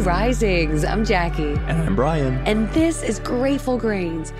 Risings. I'm Jackie. And I'm Brian. And this is Grateful Grains.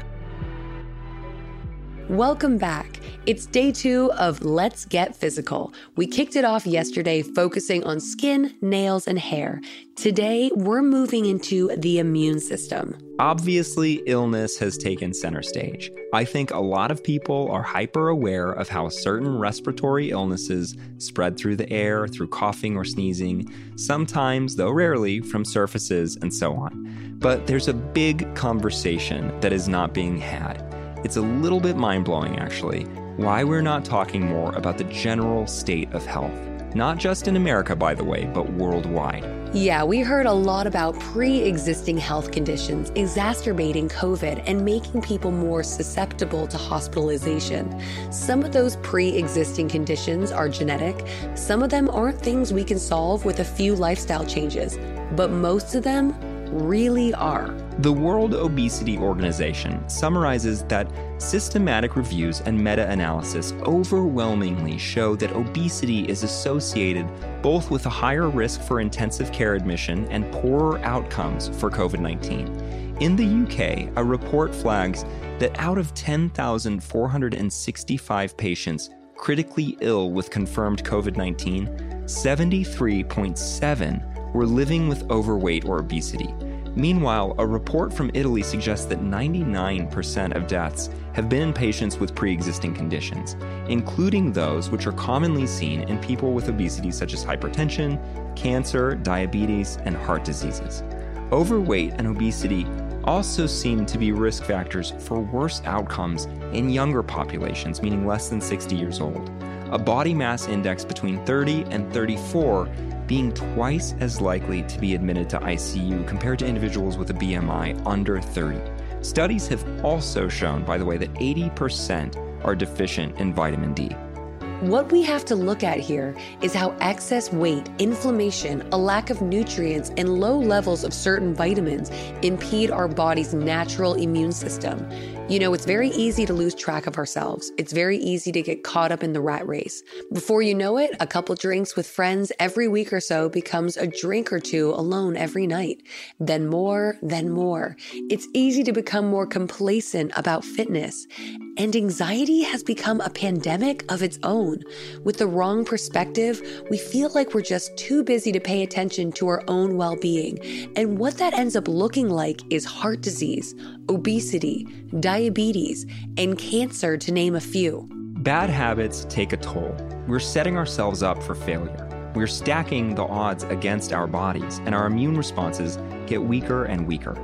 Welcome back. It's day two of Let's Get Physical. We kicked it off yesterday focusing on skin, nails, and hair. Today, we're moving into the immune system. Obviously, illness has taken center stage. I think a lot of people are hyper aware of how certain respiratory illnesses spread through the air, through coughing or sneezing, sometimes, though rarely, from surfaces and so on. But there's a big conversation that is not being had. It's a little bit mind blowing, actually, why we're not talking more about the general state of health. Not just in America, by the way, but worldwide. Yeah, we heard a lot about pre existing health conditions exacerbating COVID and making people more susceptible to hospitalization. Some of those pre existing conditions are genetic, some of them aren't things we can solve with a few lifestyle changes, but most of them really are. The World Obesity Organization summarizes that systematic reviews and meta analysis overwhelmingly show that obesity is associated both with a higher risk for intensive care admission and poorer outcomes for COVID 19. In the UK, a report flags that out of 10,465 patients critically ill with confirmed COVID 19, 73.7 were living with overweight or obesity. Meanwhile, a report from Italy suggests that 99% of deaths have been in patients with pre existing conditions, including those which are commonly seen in people with obesity, such as hypertension, cancer, diabetes, and heart diseases. Overweight and obesity also seem to be risk factors for worse outcomes in younger populations, meaning less than 60 years old. A body mass index between 30 and 34 being twice as likely to be admitted to ICU compared to individuals with a BMI under 30. Studies have also shown, by the way, that 80% are deficient in vitamin D. What we have to look at here is how excess weight, inflammation, a lack of nutrients, and low levels of certain vitamins impede our body's natural immune system. You know, it's very easy to lose track of ourselves. It's very easy to get caught up in the rat race. Before you know it, a couple drinks with friends every week or so becomes a drink or two alone every night. Then more, then more. It's easy to become more complacent about fitness. And anxiety has become a pandemic of its own. With the wrong perspective, we feel like we're just too busy to pay attention to our own well being. And what that ends up looking like is heart disease, obesity, diabetes, and cancer, to name a few. Bad habits take a toll. We're setting ourselves up for failure. We're stacking the odds against our bodies, and our immune responses get weaker and weaker.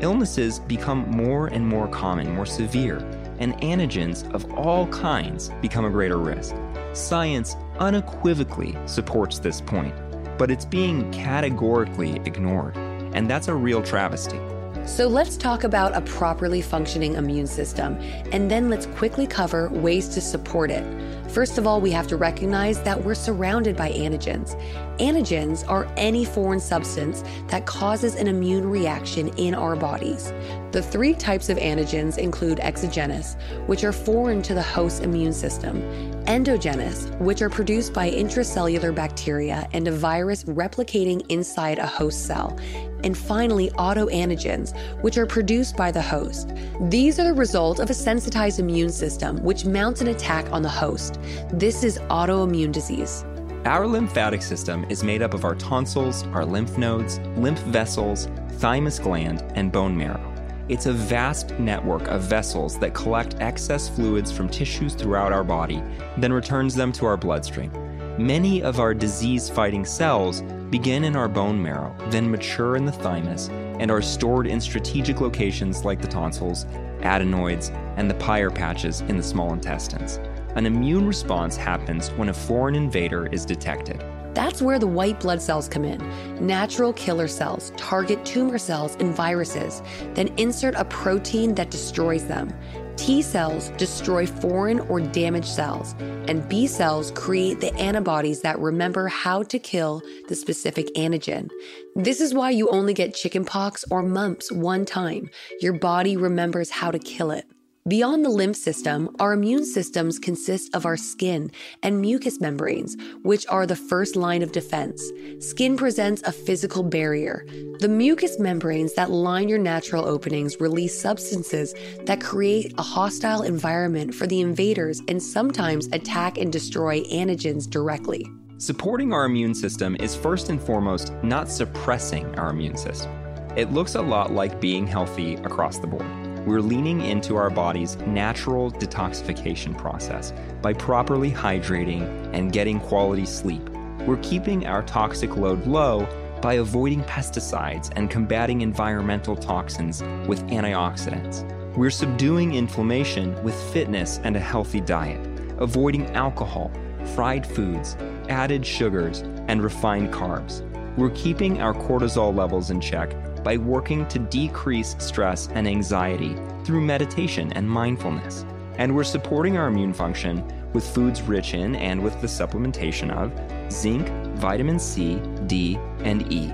Illnesses become more and more common, more severe, and antigens of all kinds become a greater risk. Science unequivocally supports this point, but it's being categorically ignored, and that's a real travesty. So let's talk about a properly functioning immune system, and then let's quickly cover ways to support it. First of all, we have to recognize that we're surrounded by antigens. Antigens are any foreign substance that causes an immune reaction in our bodies. The three types of antigens include exogenous, which are foreign to the host's immune system, endogenous, which are produced by intracellular bacteria and a virus replicating inside a host cell, and finally autoantigens, which are produced by the host. These are the result of a sensitized immune system which mounts an attack on the host. This is autoimmune disease. Our lymphatic system is made up of our tonsils, our lymph nodes, lymph vessels, thymus gland, and bone marrow. It's a vast network of vessels that collect excess fluids from tissues throughout our body, then returns them to our bloodstream. Many of our disease fighting cells begin in our bone marrow, then mature in the thymus, and are stored in strategic locations like the tonsils, adenoids, and the Peyer's patches in the small intestines. An immune response happens when a foreign invader is detected. That's where the white blood cells come in. Natural killer cells target tumor cells and viruses, then insert a protein that destroys them. T cells destroy foreign or damaged cells, and B cells create the antibodies that remember how to kill the specific antigen. This is why you only get chickenpox or mumps one time. Your body remembers how to kill it. Beyond the lymph system, our immune systems consist of our skin and mucous membranes, which are the first line of defense. Skin presents a physical barrier. The mucous membranes that line your natural openings release substances that create a hostile environment for the invaders and sometimes attack and destroy antigens directly. Supporting our immune system is first and foremost not suppressing our immune system. It looks a lot like being healthy across the board we're leaning into our body's natural detoxification process by properly hydrating and getting quality sleep. We're keeping our toxic load low by avoiding pesticides and combating environmental toxins with antioxidants. We're subduing inflammation with fitness and a healthy diet, avoiding alcohol, fried foods, added sugars, and refined carbs. We're keeping our cortisol levels in check by working to decrease stress and anxiety through meditation and mindfulness. And we're supporting our immune function with foods rich in and with the supplementation of zinc, vitamin C, D, and E.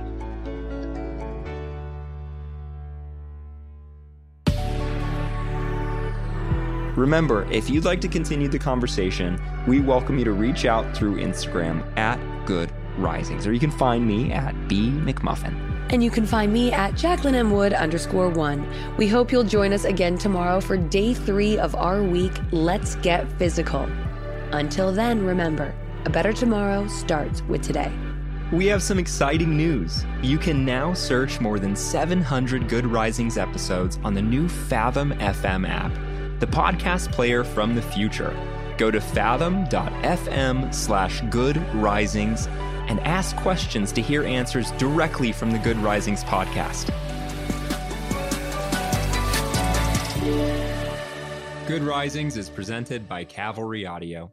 Remember, if you'd like to continue the conversation, we welcome you to reach out through Instagram at Good Risings, or you can find me at B McMuffin. And you can find me at Jacqueline M. Wood underscore one. We hope you'll join us again tomorrow for day three of our week, Let's Get Physical. Until then, remember, a better tomorrow starts with today. We have some exciting news. You can now search more than 700 Good Risings episodes on the new Fathom FM app, the podcast player from the future. Go to fathom.fm slash good risings and ask questions to hear answers directly from the Good Risings podcast. Good Risings is presented by Cavalry Audio.